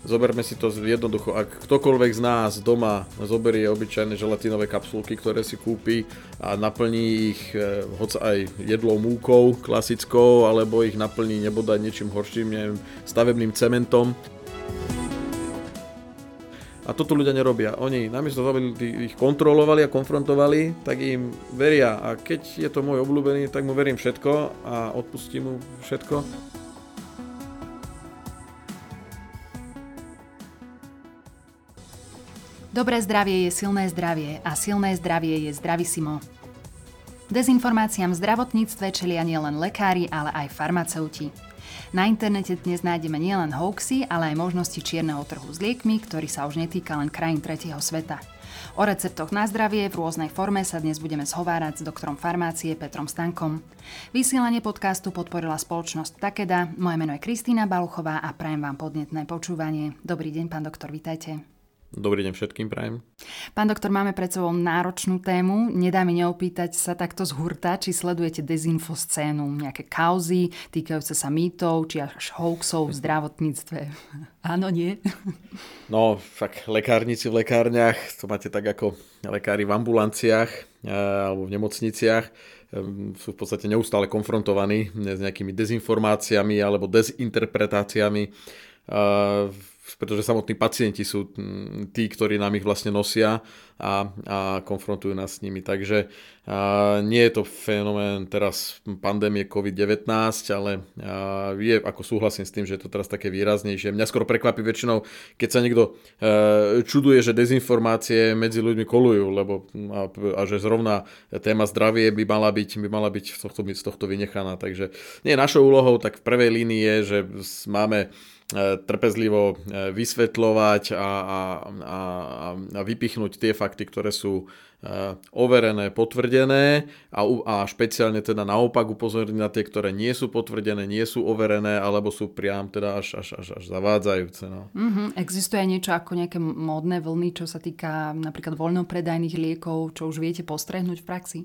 Zoberme si to jednoducho, ak ktokoľvek z nás doma zoberie obyčajné želatinové kapsulky, ktoré si kúpi a naplní ich e, hoď aj jedlou múkou klasickou, alebo ich naplní nebodaj niečím horším, neviem, stavebným cementom, a toto ľudia nerobia. Oni namiesto toho, aby ich kontrolovali a konfrontovali, tak im veria. A keď je to môj obľúbený, tak mu verím všetko a odpustím mu všetko. Dobré zdravie je silné zdravie a silné zdravie je zdravisimo. Dezinformáciám v zdravotníctve čelia nielen lekári, ale aj farmaceuti. Na internete dnes nájdeme nielen hoaxy, ale aj možnosti čierneho trhu s liekmi, ktorý sa už netýka len krajín tretieho sveta. O receptoch na zdravie v rôznej forme sa dnes budeme zhovárať s doktorom farmácie Petrom Stankom. Vysielanie podcastu podporila spoločnosť Takeda, moje meno je Kristýna Baluchová a prajem vám podnetné počúvanie. Dobrý deň, pán doktor, vitajte. Dobrý deň všetkým, prajem. Pán doktor, máme pred sebou náročnú tému. Nedá mi neopýtať sa takto z hurta, či sledujete dezinfoscénu, nejaké kauzy týkajúce sa mýtov, či až hoaxov v zdravotníctve. Áno, nie? No, však lekárnici v lekárniach, to máte tak ako lekári v ambulanciách eh, alebo v nemocniciach, ehm, sú v podstate neustále konfrontovaní s nejakými dezinformáciami alebo dezinterpretáciami eh, pretože samotní pacienti sú mm, tí, ktorí nám ich vlastne nosia a, a konfrontujú nás s nimi. Takže a, nie je to fenomén teraz pandémie COVID-19, ale a, je, ako súhlasím s tým, že je to teraz také výraznejšie. Mňa skoro prekvapí väčšinou, keď sa niekto a, čuduje, že dezinformácie medzi ľuďmi kolujú, lebo a, a že zrovna téma zdravie by mala byť, by mala byť z tohto, z tohto vynechaná. Takže nie našou úlohou, tak v prvej línii je, že máme E, trpezlivo e, vysvetľovať a, a, a, a vypichnúť tie fakty, ktoré sú e, overené, potvrdené a, a špeciálne teda naopak upozorniť na tie, ktoré nie sú potvrdené, nie sú overené alebo sú priam teda až, až, až, až zavádzajúce. No. Mm-hmm. Existuje niečo ako nejaké módne vlny, čo sa týka napríklad voľnopredajných liekov, čo už viete postrehnúť v praxi?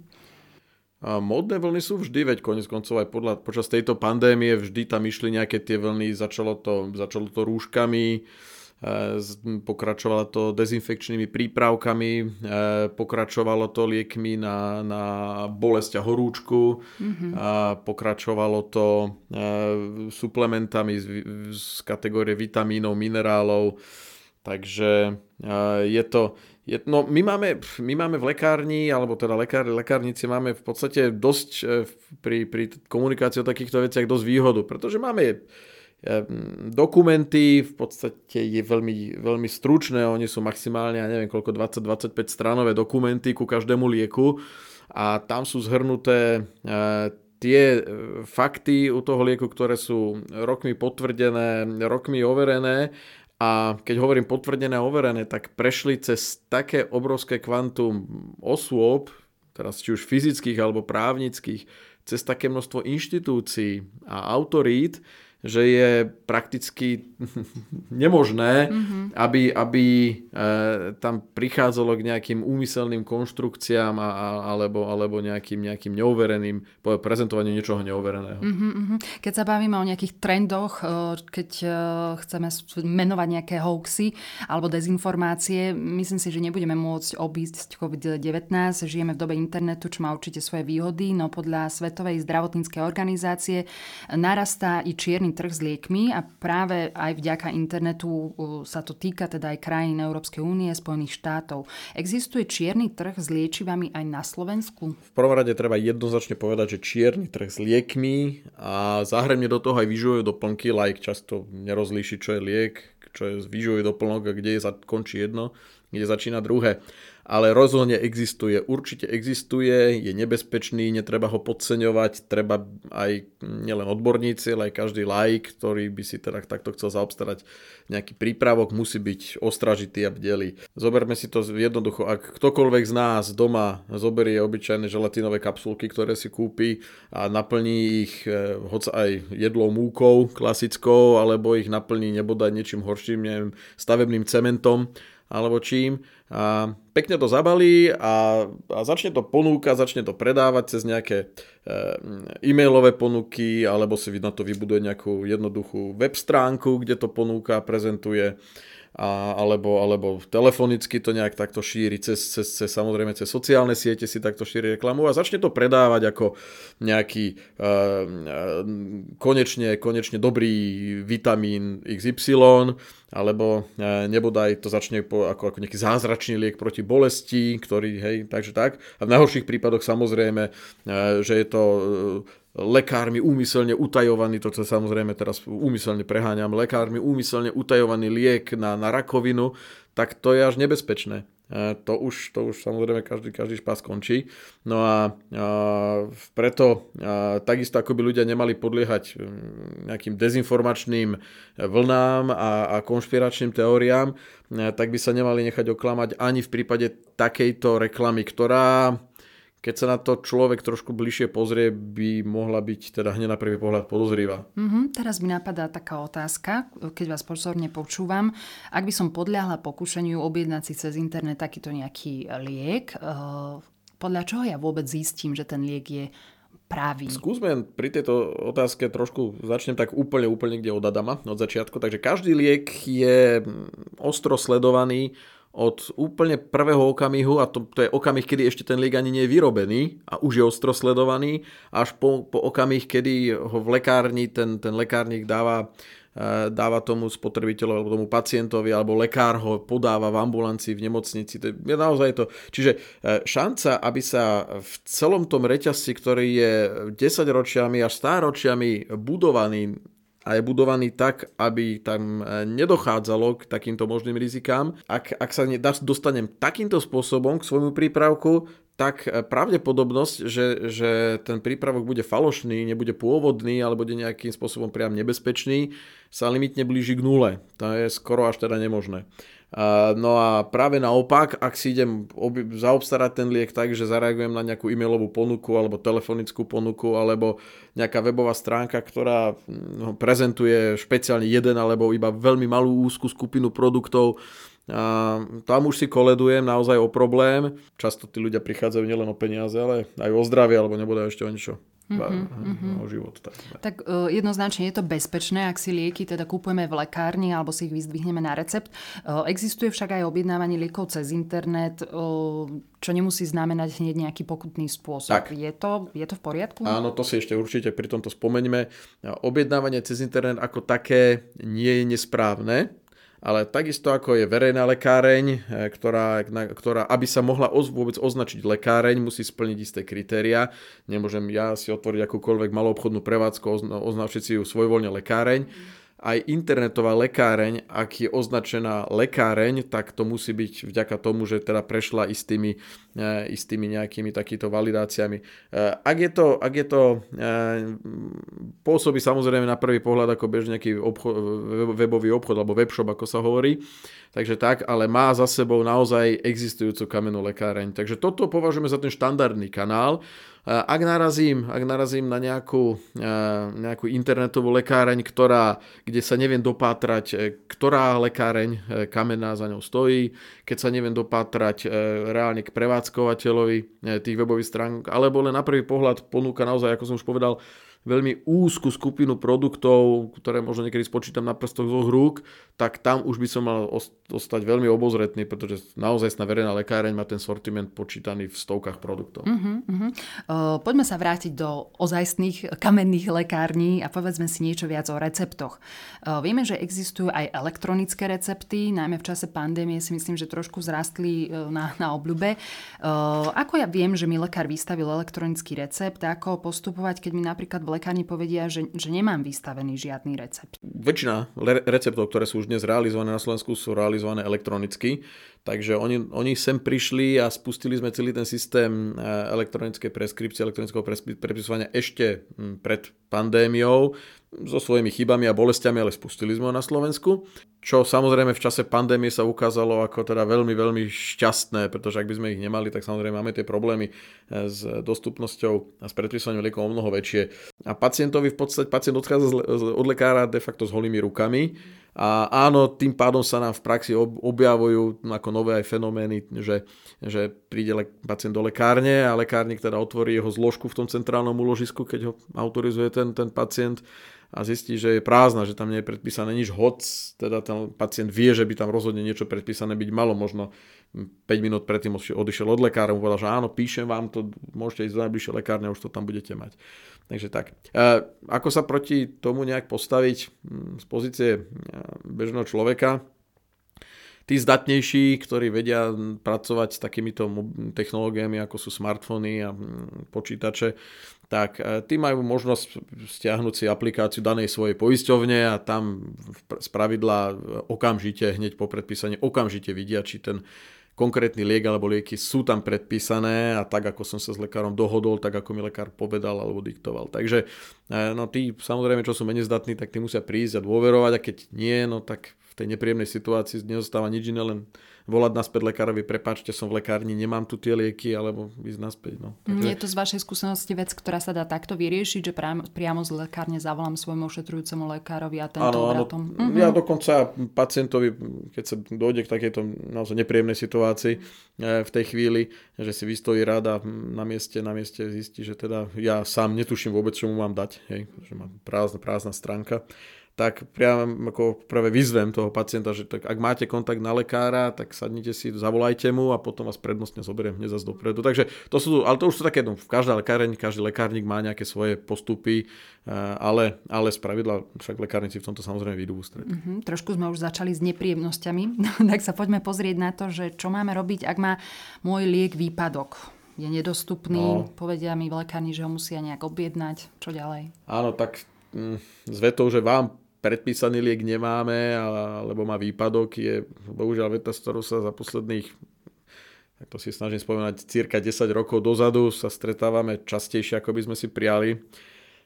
A modné vlny sú vždy, veď konec koncov aj podľa, počas tejto pandémie vždy tam išli nejaké tie vlny, začalo to, začalo to rúškami, e, pokračovalo to dezinfekčnými prípravkami, e, pokračovalo to liekmi na, na bolesť a horúčku, mm-hmm. a pokračovalo to e, suplementami z, z kategórie vitamínov, minerálov, takže je to, no, my, máme, my máme v lekárni, alebo teda lekár, lekárnici máme v podstate dosť e, pri, pri komunikácii o takýchto veciach dosť výhodu, pretože máme e, dokumenty, v podstate je veľmi, veľmi stručné, oni sú maximálne, ja neviem koľko, 20-25 stranové dokumenty ku každému lieku a tam sú zhrnuté e, tie fakty u toho lieku, ktoré sú rokmi potvrdené, rokmi overené a keď hovorím potvrdené a overené, tak prešli cez také obrovské kvantum osôb, teraz či už fyzických alebo právnických, cez také množstvo inštitúcií a autorít, že je prakticky nemožné, mm-hmm. aby, aby e, tam prichádzalo k nejakým úmyselným konštrukciám a, a, alebo, alebo nejakým, nejakým neovereným prezentovaniu niečoho neovereného. Mm-hmm. Keď sa bavíme o nejakých trendoch, e, keď e, chceme menovať nejaké hoaxy alebo dezinformácie, myslím si, že nebudeme môcť obísť COVID-19. Žijeme v dobe internetu, čo má určite svoje výhody, no podľa Svetovej zdravotníckej organizácie narastá i čierny trh s liekmi a práve aj vďaka internetu sa to týka teda aj krajín Európskej únie, Spojených štátov. Existuje čierny trh s liečivami aj na Slovensku? V prvom rade treba jednoznačne povedať, že čierny trh s liekmi a zahrnie do toho aj výživové doplnky, like často nerozlíši, čo je liek, čo je výživový doplnok a kde je, končí jedno, kde začína druhé ale rozhodne existuje, určite existuje, je nebezpečný, netreba ho podceňovať, treba aj nielen odborníci, ale aj každý laik, ktorý by si teda takto chcel zaobstarať nejaký prípravok, musí byť ostražitý a bdelý. Zoberme si to jednoducho, ak ktokoľvek z nás doma zoberie obyčajné želatinové kapsulky, ktoré si kúpi a naplní ich eh, hoď aj jedlou múkou klasickou, alebo ich naplní nebodaj niečím horším, neviem, stavebným cementom, alebo čím. A pekne to zabalí a, a začne to ponúkať, začne to predávať cez nejaké e, e-mailové ponuky, alebo si na to vybuduje nejakú jednoduchú web stránku, kde to ponúka, prezentuje a, alebo, alebo telefonicky to nejak takto šíri, cez, cez, cez, samozrejme cez sociálne siete si takto šíri reklamu a začne to predávať ako nejaký uh, konečne, konečne dobrý vitamín XY, alebo uh, nebodaj to začne po, ako, ako nejaký zázračný liek proti bolesti, ktorý, hej, takže tak. A v najhorších prípadoch samozrejme, že je to lekármi úmyselne utajovaný, toto samozrejme teraz úmyselne preháňam, lekármi úmyselne utajovaný liek na, na rakovinu, tak to je až nebezpečné. E, to už, to už samozrejme každý, každý špás končí. No a, a preto a, takisto ako by ľudia nemali podliehať nejakým dezinformačným vlnám a, a konšpiračným teóriám, e, tak by sa nemali nechať oklamať ani v prípade takejto reklamy, ktorá keď sa na to človek trošku bližšie pozrie, by mohla byť teda hneď na prvý pohľad podozrivá. Mm-hmm, teraz mi napadá taká otázka, keď vás pozorne počúvam. Ak by som podľahla pokušeniu objednať si cez internet takýto nejaký liek, eh, podľa čoho ja vôbec zistím, že ten liek je právý? Skúsme pri tejto otázke trošku, začnem tak úplne, úplne kde od Adama, od začiatku. Takže každý liek je ostro sledovaný od úplne prvého okamihu, a to, to je okamih, kedy ešte ten liek ani nie je vyrobený a už je ostro sledovaný, až po, po okamih, kedy ho v lekárni ten, ten lekárnik dáva, e, dáva tomu spotrebiteľovi alebo tomu pacientovi, alebo lekár ho podáva v ambulancii, v nemocnici. To je naozaj to. Čiže e, šanca, aby sa v celom tom reťazci, ktorý je 10 ročiami až stáročiami budovaný a je budovaný tak, aby tam e, nedochádzalo k takýmto možným rizikám. Ak, ak sa dostanem takýmto spôsobom k svojmu prípravku, tak e, pravdepodobnosť, že, že ten prípravok bude falošný, nebude pôvodný alebo bude nejakým spôsobom priam nebezpečný, sa limitne blíži k nule. To je skoro až teda nemožné. No a práve naopak, ak si idem zaobstarať ten liek tak, že zareagujem na nejakú e-mailovú ponuku alebo telefonickú ponuku alebo nejaká webová stránka, ktorá no, prezentuje špeciálne jeden alebo iba veľmi malú úzku skupinu produktov, a tam už si koledujem naozaj o problém. Často tí ľudia prichádzajú nielen o peniaze, ale aj o zdravie alebo nebude ešte o niečo mm-hmm. o život. Tak, tak uh, jednoznačne je to bezpečné, ak si lieky teda kúpujeme v lekárni alebo si ich vyzdvihneme na recept. Uh, existuje však aj objednávanie liekov cez internet, uh, čo nemusí znamenať hneď nejaký pokutný spôsob. Tak. Je, to, je to v poriadku? Áno, to si ešte určite pri tomto spomeňme. Objednávanie cez internet ako také nie je nesprávne ale takisto ako je verejná lekáreň, e, ktorá, ktorá aby sa mohla oz, vôbec označiť lekáreň, musí splniť isté kritéria. Nemôžem ja si otvoriť akúkoľvek malú obchodnú prevádzku, označiť si ju svojvoľne lekáreň. Mm aj internetová lekáreň, ak je označená lekáreň, tak to musí byť vďaka tomu, že teda prešla istými, e, istými nejakými takýto validáciami. E, ak je to, ak je to e, pôsobí samozrejme na prvý pohľad ako bežný nejaký obchod, webový obchod alebo webshop, ako sa hovorí, takže tak, ale má za sebou naozaj existujúcu kamennú lekáreň. Takže toto považujeme za ten štandardný kanál. Ak narazím, ak narazím na nejakú, nejakú internetovú lekáreň, ktorá, kde sa neviem dopátrať, e, ktorá lekáreň kamenná za ňou stojí, keď sa neviem dopátrať reálne k prevádzkovateľovi tých webových stránok, alebo len na prvý pohľad ponúka naozaj, ako som už povedal, veľmi úzku skupinu produktov, ktoré možno niekedy spočítam na prstoch zo rúk, tak tam už by som mal ostať veľmi obozretný, pretože naozaj na verejná lekáreň má ten sortiment počítaný v stovkách produktov. Uh-huh, uh-huh. Uh, poďme sa vrátiť do ozajstných kamenných lekární a povedzme si niečo viac o receptoch. Uh, vieme, že existujú aj elektronické recepty, najmä v čase pandémie si myslím, že trošku zrastli na, na obľube. Uh, ako ja viem, že mi lekár vystavil elektronický recept, ako postupovať, keď mi napríklad v lekárni povedia, že, že nemám vystavený žiadny recept. Väčšina le- receptov, ktoré sú už dnes realizované na Slovensku, sú realizované elektronicky. Takže oni, oni sem prišli a spustili sme celý ten systém eh, elektronickej preskripcie, elektronického prepisovania ešte hm, pred pandémiou so svojimi chybami a bolestiami, ale spustili sme ho na Slovensku. Čo samozrejme v čase pandémie sa ukázalo ako teda veľmi, veľmi šťastné, pretože ak by sme ich nemali, tak samozrejme máme tie problémy eh, s dostupnosťou a s predpisovaním liekov o mnoho väčšie. A pacientovi v podstate, pacient odchádza od lekára de facto s holými rukami A áno, tým pádom sa nám v praxi objavujú ako nové aj fenomény, že, že príde pacient do lekárne a lekárnik teda otvorí jeho zložku v tom centrálnom úložisku, keď ho autorizuje ten, ten pacient a zistí, že je prázdna, že tam nie je predpísané nič, hoc teda ten pacient vie, že by tam rozhodne niečo predpísané byť malo, možno 5 minút predtým odišiel od lekára, mu povedal, že áno, píšem vám to, môžete ísť do najbližšie lekárne, už to tam budete mať. Takže tak. E, ako sa proti tomu nejak postaviť hm, z pozície e, bežného človeka? Tí zdatnejší, ktorí vedia pracovať s takýmito technológiami, ako sú smartfóny a hm, počítače, tak e, tí majú možnosť stiahnuť si aplikáciu danej svojej poisťovne a tam z pravidla okamžite, hneď po predpísaní, okamžite vidia, či ten konkrétny liek alebo lieky sú tam predpísané a tak, ako som sa s lekárom dohodol, tak ako mi lekár povedal alebo diktoval. Takže e, no tí samozrejme, čo sú menej zdatní, tak tí musia prísť a dôverovať a keď nie, no tak v tej nepríjemnej situácii nezostáva nič iné, len volať naspäť lekárovi, prepáčte, som v lekárni, nemám tu tie lieky, alebo ísť naspäť. No. Takže... Je to z vašej skúsenosti vec, ktorá sa dá takto vyriešiť, že priamo, priamo z lekárne zavolám svojmu ošetrujúcemu lekárovi a tento ano, obratom? Uh-huh. Ja dokonca pacientovi, keď sa dojde k takejto naozaj nepríjemnej situácii e, v tej chvíli, že si vystojí rada na mieste, na mieste zistí, že teda ja sám netuším vôbec, čo mu mám dať, hej, že mám prázdna, prázdna stránka tak priam ako prvé vyzvem toho pacienta, že tak ak máte kontakt na lekára, tak sadnite si, zavolajte mu a potom vás prednostne zoberiem hneď zase dopredu. Takže to sú, ale to už sú také, no, každá lekáreň, každý lekárnik má nejaké svoje postupy, eh, ale, ale z pravidla však lekárnici v tomto samozrejme vyjdú ústred. Mm-hmm, trošku sme už začali s nepríjemnosťami, tak sa poďme pozrieť na to, že čo máme robiť, ak má môj liek výpadok je nedostupný, no. povedia mi v lekárni, že ho musia nejak objednať, čo ďalej? Áno, tak mm, s vetou, že vám predpísaný liek nemáme, alebo má výpadok, je bohužiaľ veta, s ktorou sa za posledných tak to si snažím spomenať, cirka 10 rokov dozadu sa stretávame častejšie, ako by sme si prijali.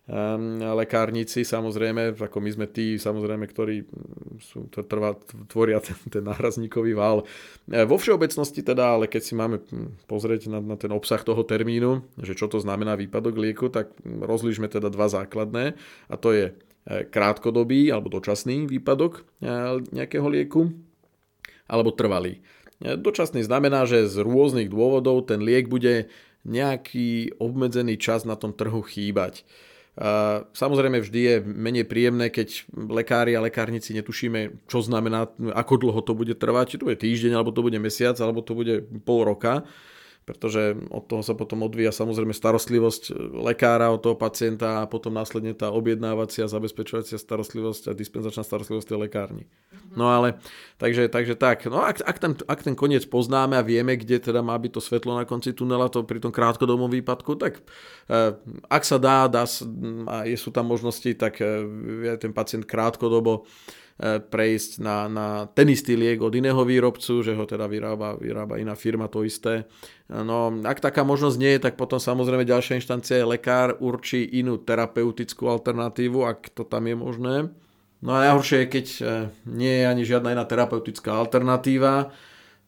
Um, lekárnici, samozrejme, ako my sme tí, samozrejme, ktorí sú, to trvá, tvoria ten, ten nárazníkový vál. E, vo všeobecnosti teda, ale keď si máme pozrieť na, na ten obsah toho termínu, že čo to znamená výpadok lieku, tak rozlížme teda dva základné a to je krátkodobý alebo dočasný výpadok e, nejakého lieku alebo trvalý. E, dočasný znamená, že z rôznych dôvodov ten liek bude nejaký obmedzený čas na tom trhu chýbať. Samozrejme vždy je menej príjemné, keď lekári a lekárnici netušíme, čo znamená, ako dlho to bude trvať, či to bude týždeň, alebo to bude mesiac, alebo to bude pol roka pretože od toho sa potom odvíja samozrejme starostlivosť lekára od toho pacienta a potom následne tá objednávacia, zabezpečovacia starostlivosť a dispenzačná starostlivosť tej lekárni. No ale, takže, takže tak, no ak, ak, ten, ak ten koniec poznáme a vieme, kde teda má byť to svetlo na konci tunela, to pri tom krátkodobom výpadku, tak eh, ak sa dá, dá a sú tam možnosti, tak eh, ten pacient krátkodobo E, prejsť na, na ten istý liek od iného výrobcu, že ho teda vyrába, vyrába iná firma, to isté. No, ak taká možnosť nie je, tak potom samozrejme ďalšia inštancia je lekár určí inú terapeutickú alternatívu, ak to tam je možné. No a najhoršie je, keď e, nie je ani žiadna iná terapeutická alternatíva,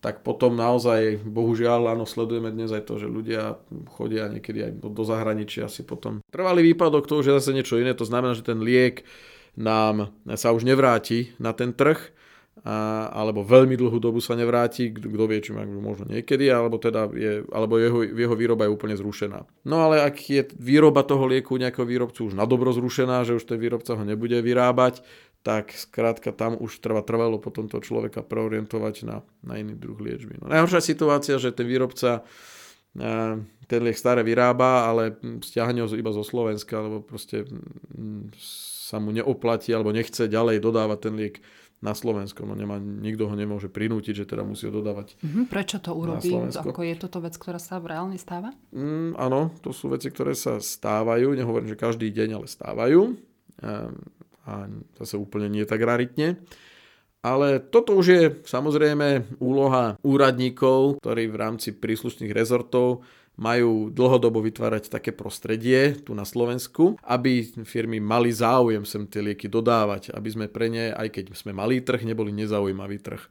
tak potom naozaj, bohužiaľ, áno, sledujeme dnes aj to, že ľudia chodia niekedy aj do, zahraničia si potom. Trvalý výpadok, to už je zase niečo iné, to znamená, že ten liek nám sa už nevráti na ten trh, alebo veľmi dlhú dobu sa nevráti, kto vie, či možno niekedy, alebo teda je, alebo jeho, jeho výroba je úplne zrušená. No ale ak je výroba toho lieku nejakého výrobcu už na dobro zrušená, že už ten výrobca ho nebude vyrábať, tak skrátka tam už trvá trvalo potom toho človeka preorientovať na, na iný druh liečby. No, najhoršia situácia, že ten výrobca ten liek staré vyrába, ale stiahne ho iba zo Slovenska, alebo proste sa mu neoplatí alebo nechce ďalej dodávať ten liek na Slovensko. No nemá, nikto ho nemôže prinútiť, že teda musí ho dodávať mm-hmm. Prečo to urobí? Ako je toto vec, ktorá sa reálne stáva? Mm, áno, to sú veci, ktoré sa stávajú. Nehovorím, že každý deň, ale stávajú. Ehm, a zase úplne nie tak raritne. Ale toto už je samozrejme úloha úradníkov, ktorí v rámci príslušných rezortov majú dlhodobo vytvárať také prostredie tu na Slovensku, aby firmy mali záujem sem tie lieky dodávať, aby sme pre ne, aj keď sme malý trh, neboli nezaujímavý trh.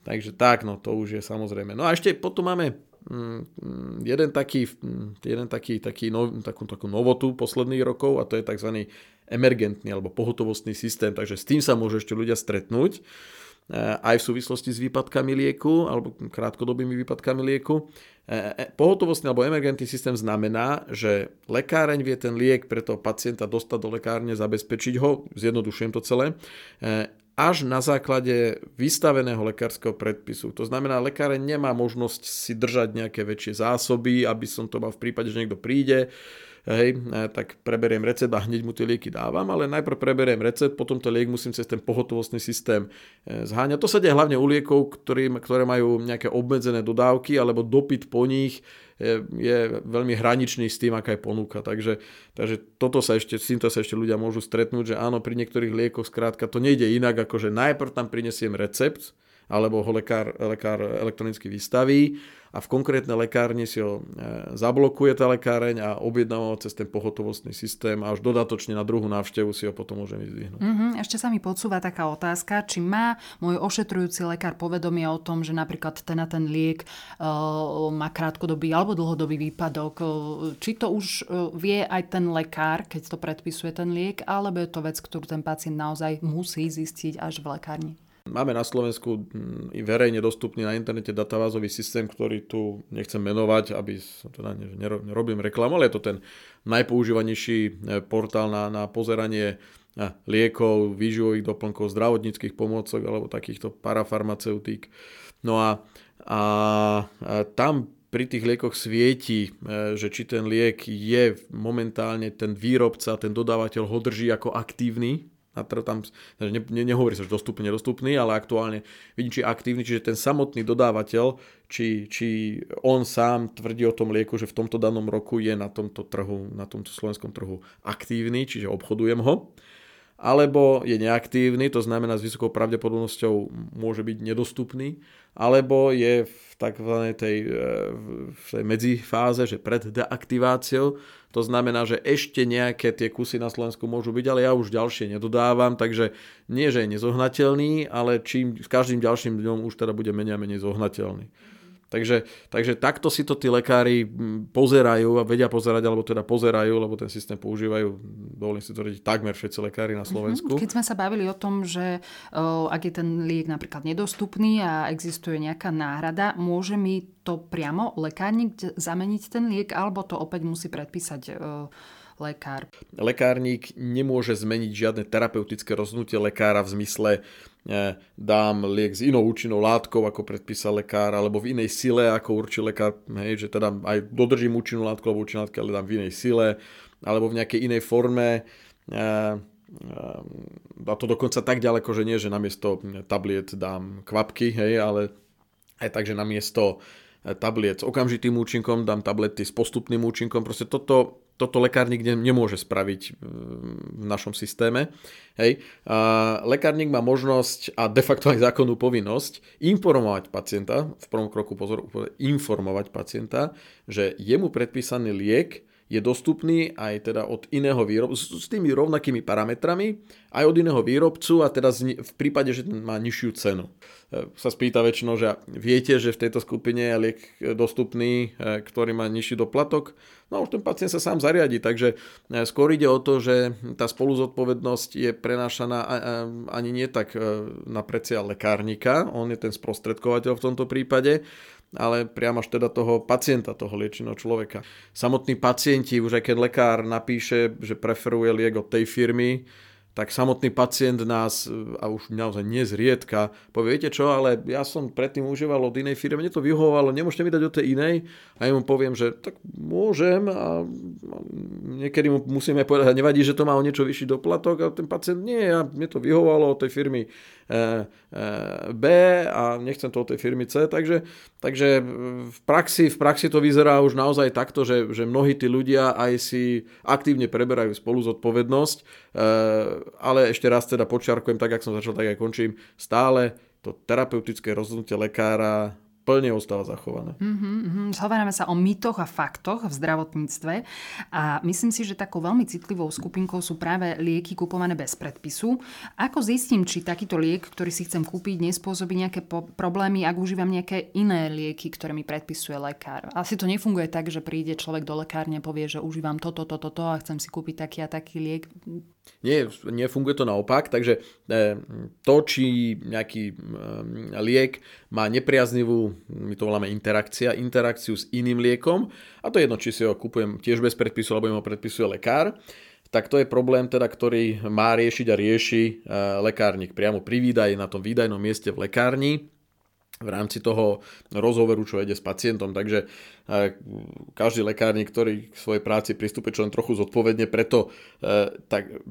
Takže tak, no to už je samozrejme. No a ešte potom máme mm, jeden taký, mm, jeden taký, taký no, takú, takú novotu posledných rokov a to je tzv. emergentný alebo pohotovostný systém, takže s tým sa môžu ešte ľudia stretnúť aj v súvislosti s výpadkami lieku alebo krátkodobými výpadkami lieku. Pohotovostný alebo emergentný systém znamená, že lekáreň vie ten liek pre toho pacienta dostať do lekárne, zabezpečiť ho, zjednodušujem to celé, až na základe vystaveného lekárskeho predpisu. To znamená, lekáreň nemá možnosť si držať nejaké väčšie zásoby, aby som to mal v prípade, že niekto príde, hej, tak preberiem recept a hneď mu tie lieky dávam, ale najprv preberiem recept, potom ten liek musím cez ten pohotovostný systém e, zháňať. To sa deje hlavne u liekov, ktorý, ktoré majú nejaké obmedzené dodávky alebo dopyt po nich je, je veľmi hraničný s tým, aká je ponuka. Takže, takže toto sa ešte, s týmto sa ešte ľudia môžu stretnúť, že áno, pri niektorých liekoch skrátka to nejde inak, ako že najprv tam prinesiem recept, alebo ho lekár, lekár elektronicky vystaví a v konkrétnej lekárni si ho e, zablokuje tá lekáreň a objednáva ho cez ten pohotovostný systém a až dodatočne na druhú návštevu si ho potom môže vyzdvihnúť. Mm-hmm. Ešte sa mi podsúva taká otázka, či má môj ošetrujúci lekár povedomie o tom, že napríklad ten a ten liek uh, má krátkodobý alebo dlhodobý výpadok. Uh, či to už uh, vie aj ten lekár, keď to predpisuje ten liek, alebo je to vec, ktorú ten pacient naozaj musí zistiť až v lekárni? Máme na Slovensku mm, verejne dostupný na internete databázový systém, ktorý tu nechcem menovať, aby teda nerobím reklamu, ale je to ten najpoužívanejší e, portál na, na pozeranie e, liekov, výživových doplnkov, zdravotníckých pomôcok alebo takýchto parafarmaceutík. No a, a, a tam pri tých liekoch svieti, e, že či ten liek je momentálne ten výrobca, ten dodávateľ ho drží ako aktívny a teda tam, ne, ne, nehovorí sa, že dostupný, nedostupný, ale aktuálne vidím, či je aktívny, čiže ten samotný dodávateľ, či, či on sám tvrdí o tom lieku, že v tomto danom roku je na tomto trhu, na tomto slovenskom trhu aktívny, čiže obchodujem ho alebo je neaktívny, to znamená s vysokou pravdepodobnosťou môže byť nedostupný, alebo je v tzv. tej, e, v tej medzifáze, že pred deaktiváciou, to znamená, že ešte nejaké tie kusy na Slovensku môžu byť, ale ja už ďalšie nedodávam, takže nie, že je nezohnateľný, ale čím s každým ďalším dňom už teda bude menej a menej zohnateľný. Takže, takže takto si to tí lekári pozerajú a vedia pozerať, alebo teda pozerajú, lebo ten systém používajú, dovolím si tvrdiť, takmer všetci lekári na Slovensku. Keď sme sa bavili o tom, že ak je ten liek napríklad nedostupný a existuje nejaká náhrada, môže mi to priamo lekárnik zameniť ten liek, alebo to opäť musí predpísať lekár? Lekárnik nemôže zmeniť žiadne terapeutické rozhodnutie lekára v zmysle dám liek s inou účinnou látkou, ako predpísal lekár, alebo v inej sile, ako určil lekár, hej, že teda aj dodržím účinnú látku alebo účinnú látku, ale dám v inej sile, alebo v nejakej inej forme. A to dokonca tak ďaleko, že nie, že namiesto tabliet dám kvapky, hej, ale aj tak, že namiesto tabliet s okamžitým účinkom dám tablety s postupným účinkom. Proste toto toto lekárnik nemôže spraviť e, v našom systéme. Hej. A lekárnik má možnosť a de facto aj zákonnú povinnosť informovať pacienta, v prvom kroku pozor, informovať pacienta, že jemu predpísaný liek je dostupný aj teda od iného výrobcu, s tými rovnakými parametrami, aj od iného výrobcu a teda v prípade, že ten má nižšiu cenu. E, sa spýta väčšinou, že viete, že v tejto skupine je liek dostupný, e, ktorý má nižší doplatok, no už ten pacient sa sám zariadi, takže e, skôr ide o to, že tá spoluzodpovednosť je prenášaná ani nie tak na precia lekárnika, on je ten sprostredkovateľ v tomto prípade, ale priamo až teda toho pacienta, toho liečeného človeka. Samotní pacienti, už aj keď lekár napíše, že preferuje liek od tej firmy, tak samotný pacient nás, a už naozaj nezriedka, povie, viete čo, ale ja som predtým užíval od inej firmy, mne to vyhovovalo, nemôžete mi dať od tej inej? A ja mu poviem, že tak môžem a niekedy mu musíme povedať, nevadí, že to má o niečo vyšší doplatok a ten pacient, nie, ja, mne to vyhovovalo od tej firmy E, e, B a nechcem to od tej firmy C, takže, takže v, praxi, v praxi to vyzerá už naozaj takto, že, že mnohí tí ľudia aj si aktívne preberajú spolu zodpovednosť, e, ale ešte raz teda počiarkujem, tak jak som začal, tak aj končím, stále to terapeutické rozhodnutie lekára plne ostáva zachované. Mm-hmm, Zhovárame sa o mýtoch a faktoch v zdravotníctve a myslím si, že takou veľmi citlivou skupinkou sú práve lieky kupované bez predpisu. Ako zistím, či takýto liek, ktorý si chcem kúpiť, nespôsobí nejaké po- problémy, ak užívam nejaké iné lieky, ktoré mi predpisuje lekár? Asi to nefunguje tak, že príde človek do lekárne a povie, že užívam toto, toto, toto a chcem si kúpiť taký a taký liek. Nie, nefunguje to naopak, takže e, to, či nejaký e, liek má nepriaznivú, my to voláme interakcia, interakciu s iným liekom, a to je jedno, či si ho kúpujem tiež bez predpisu, alebo ho predpisuje lekár, tak to je problém, teda, ktorý má riešiť a rieši e, lekárnik. Priamo pri výdaji na tom výdajnom mieste v lekárni v rámci toho rozhovoru, čo ide s pacientom. Takže každý lekárnik, ktorý k svojej práci pristúpe čo len trochu zodpovedne, preto e, tak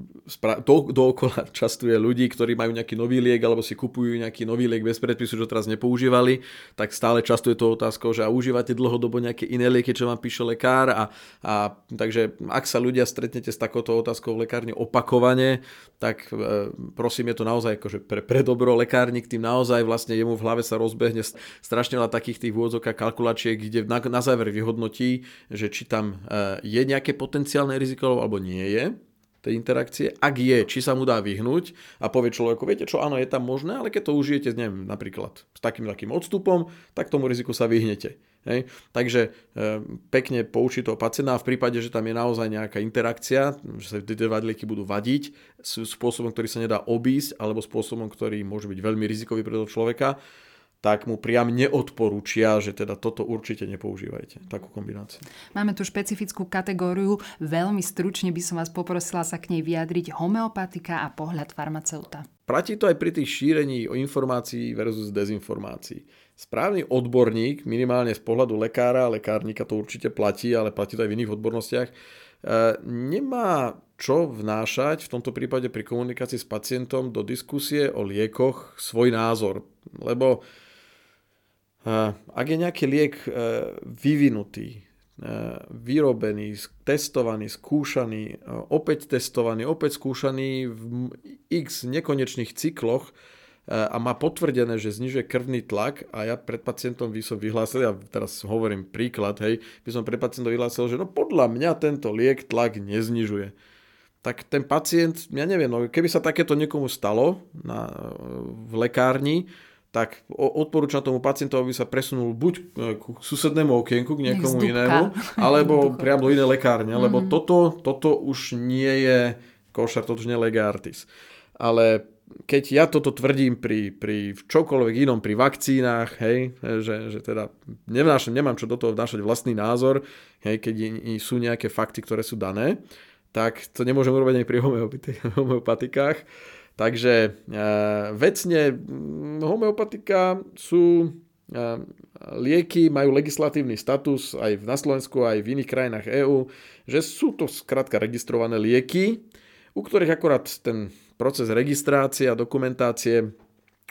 do, dookola častuje ľudí, ktorí majú nejaký nový liek alebo si kupujú nejaký nový liek bez predpisu, čo teraz nepoužívali, tak stále často je to otázkou, že a užívate dlhodobo nejaké iné lieky, čo vám píše lekár? A, a takže ak sa ľudia stretnete s takouto otázkou v lekárni opakovane, tak e, prosím, je to naozaj akože pre, pre dobro. Lekárnik tým naozaj vlastne jemu v hlave sa rozbehne strašne veľa takých tých vôdzok a kalkulačiek, kde na, na záver vyhodnotí, že či tam e, je nejaké potenciálne riziko alebo nie je tej interakcie. Ak je, či sa mu dá vyhnúť a povie človeku, viete čo, áno, je tam možné, ale keď to užijete, neviem, napríklad s takým takým odstupom, tak tomu riziku sa vyhnete. Hej? Takže e, pekne poučiť toho pacienta a v prípade, že tam je naozaj nejaká interakcia, že sa tie vadlíky budú vadiť spôsobom, ktorý sa nedá obísť alebo spôsobom, ktorý môže byť veľmi rizikový pre toho človeka, tak mu priam neodporúčia, že teda toto určite nepoužívajte, takú kombináciu. Máme tu špecifickú kategóriu, veľmi stručne by som vás poprosila sa k nej vyjadriť homeopatika a pohľad farmaceuta. Platí to aj pri tých šírení o informácií versus dezinformácií. Správny odborník, minimálne z pohľadu lekára, lekárnika to určite platí, ale platí to aj v iných odbornostiach, e, nemá čo vnášať v tomto prípade pri komunikácii s pacientom do diskusie o liekoch svoj názor. Lebo ak je nejaký liek e, vyvinutý, e, vyrobený, testovaný, skúšaný, opäť testovaný, opäť skúšaný v x nekonečných cykloch a má potvrdené, že znižuje krvný tlak a ja pred pacientom by som vyhlásil, ja teraz hovorím príklad, hej, by som pred pacientom vyhlásil, že no podľa mňa tento liek tlak neznižuje. Tak ten pacient, ja neviem, no keby sa takéto niekomu stalo na, v lekárni, tak odporúčam tomu pacientovi, aby sa presunul buď k susednému okienku, k niekomu inému, alebo priamo do inej lekárne, mm-hmm. lebo mhm. toto, toto už nie je košar, toto už nie je legartis. Ale keď ja toto tvrdím pri, pri čokoľvek inom, pri vakcínach, hej, že, že teda nevnášam, nemám čo do toho vnášať vlastný názor, hej, keď sú nejaké fakty, ktoré sú dané, tak to nemôžem urobiť aj pri homeopatikách. Takže e, vecne homeopatika sú e, lieky, majú legislatívny status aj na Slovensku, aj v iných krajinách EÚ, že sú to skrátka registrované lieky, u ktorých akorát ten proces registrácie a dokumentácie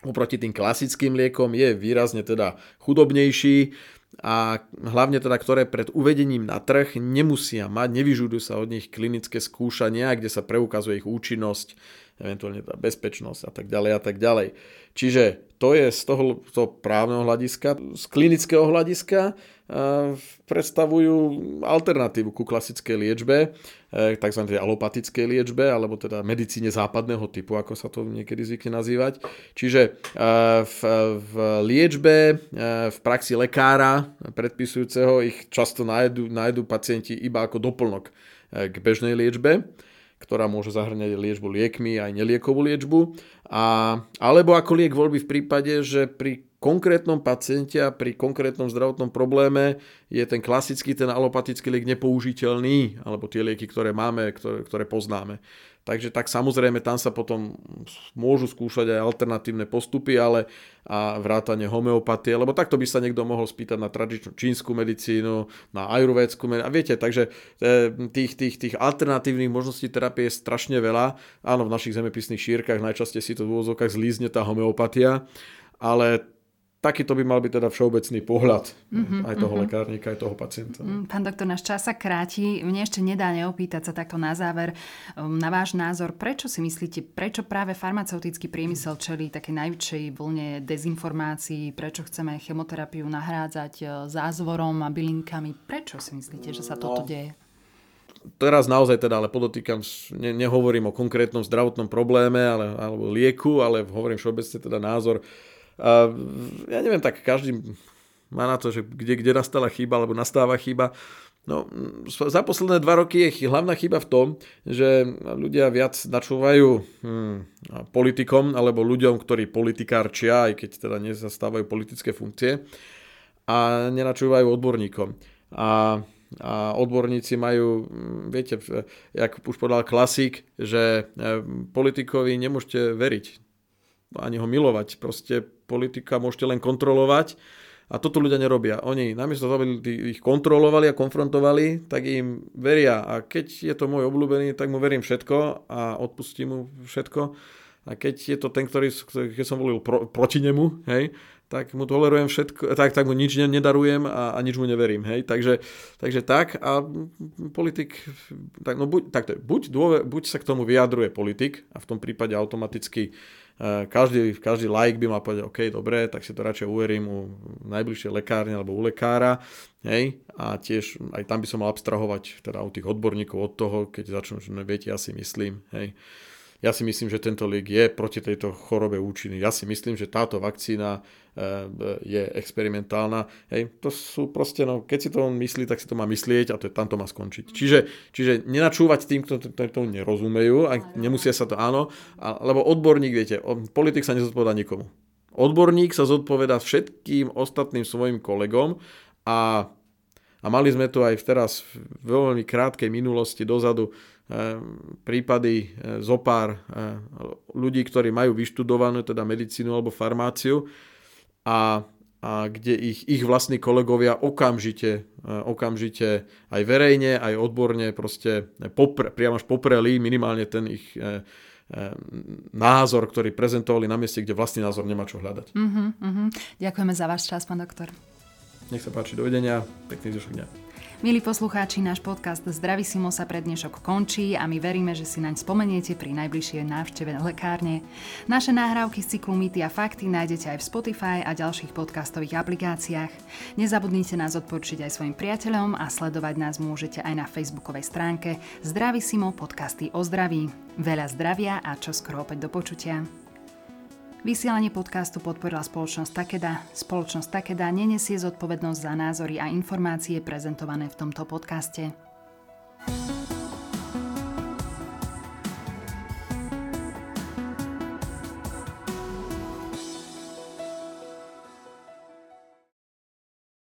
oproti tým klasickým liekom je výrazne teda chudobnejší a hlavne teda, ktoré pred uvedením na trh nemusia mať, nevyžudujú sa od nich klinické skúšania, kde sa preukazuje ich účinnosť, eventuálne tá bezpečnosť a tak ďalej a tak ďalej. Čiže to je z toho, toho právneho hľadiska. Z klinického hľadiska predstavujú alternatívu ku klasickej liečbe, e, tzv. alopatickej liečbe, alebo teda medicíne západného typu, ako sa to niekedy zvykne nazývať. Čiže e, v, v liečbe, e, v praxi lekára predpisujúceho ich často nájdu, nájdu pacienti iba ako doplnok k bežnej liečbe ktorá môže zahrňať liečbu liekmi aj neliekovú liečbu. A, alebo ako liek voľby v prípade, že pri konkrétnom paciente a pri konkrétnom zdravotnom probléme je ten klasický, ten alopatický liek nepoužiteľný, alebo tie lieky, ktoré máme, ktoré, ktoré poznáme. Takže tak samozrejme tam sa potom môžu skúšať aj alternatívne postupy, ale a vrátanie homeopatie, lebo takto by sa niekto mohol spýtať na tradičnú čínsku medicínu, na ajurvédsku medicínu. A viete, takže e, tých, tých, tých alternatívnych možností terapie je strašne veľa. Áno, v našich zemepisných šírkach najčastejšie si to v úvozovkách zlízne tá homeopatia, ale takýto by mal byť teda všeobecný pohľad mm-hmm, aj toho mm-hmm. lekárnika, aj toho pacienta. Mm, pán doktor, náš čas sa kráti. Mne ešte nedá neopýtať sa takto na záver um, na váš názor. Prečo si myslíte, prečo práve farmaceutický priemysel čelí také najväčšej vlne dezinformácií? Prečo chceme chemoterapiu nahrádzať uh, zázvorom a bylinkami? Prečo si myslíte, že sa toto no. deje? teraz naozaj teda, ale podotýkam, ne, nehovorím o konkrétnom zdravotnom probléme ale, alebo lieku, ale hovorím všeobecne teda názor a ja neviem, tak každý má na to, že kde, kde nastala chyba, alebo nastáva chyba. No, za posledné dva roky je hlavná chyba v tom, že ľudia viac načúvajú hmm, politikom alebo ľuďom, ktorí politikárčia, aj keď teda nezastávajú politické funkcie a nenačúvajú odborníkom. A, a odborníci majú, hm, viete, jak už povedal klasik, že eh, politikovi nemôžete veriť ani ho milovať. Proste politika môžete len kontrolovať a toto ľudia nerobia. Oni namiesto toho, aby ich kontrolovali a konfrontovali, tak im veria. A keď je to môj obľúbený, tak mu verím všetko a odpustím mu všetko. A keď je to ten, ktorý, keď som volil pro, proti nemu, hej, tak mu tolerujem všetko, tak, tak mu nič nedarujem a, a nič mu neverím. Hej? Takže, takže tak a politik, tak, no buď, tak to je, buď, dôver, buď sa k tomu vyjadruje politik a v tom prípade automaticky každý, každý like by mal povedať, OK, dobre, tak si to radšej uverím u najbližšej lekárne alebo u lekára, hej, a tiež aj tam by som mal abstrahovať teda u tých odborníkov od toho, keď začnú, že viete, ja si myslím, hej, ja si myslím, že tento liek je proti tejto chorobe účinný. Ja si myslím, že táto vakcína eh, je experimentálna. Hej, to sú proste, no, keď si to on myslí, tak si to má myslieť a to je, tam to má skončiť. Čiže, čiže nenačúvať tým, ktorí to nerozumejú a nemusia sa to, áno, a, lebo odborník, viete, politik sa nezodpovedá nikomu. Odborník sa zodpoveda všetkým ostatným svojim kolegom a, a mali sme tu aj teraz v veľmi krátkej minulosti dozadu prípady e, zopár e, ľudí, ktorí majú vyštudovanú teda medicínu alebo farmáciu a, a kde ich, ich vlastní kolegovia okamžite, e, okamžite aj verejne, aj odborne proste popre, priamo až popreli minimálne ten ich názor, ktorý prezentovali na mieste, kde vlastný názor nemá čo hľadať. Uh-huh, uh-huh. Ďakujeme za váš čas, pán doktor. Nech sa páči, dovidenia, pekný zvyšok dňa. Milí poslucháči, náš podcast Simo sa pre dnešok končí a my veríme, že si naň spomeniete pri najbližšej návšteve lekárne. Naše nahrávky z cyklu Mýty a fakty nájdete aj v Spotify a ďalších podcastových aplikáciách. Nezabudnite nás odporučiť aj svojim priateľom a sledovať nás môžete aj na facebookovej stránke Simo podcasty o zdraví. Veľa zdravia a čo skoro opäť do počutia. Vysielanie podcastu podporila spoločnosť Takeda. Spoločnosť Takeda nenesie zodpovednosť za názory a informácie prezentované v tomto podcaste.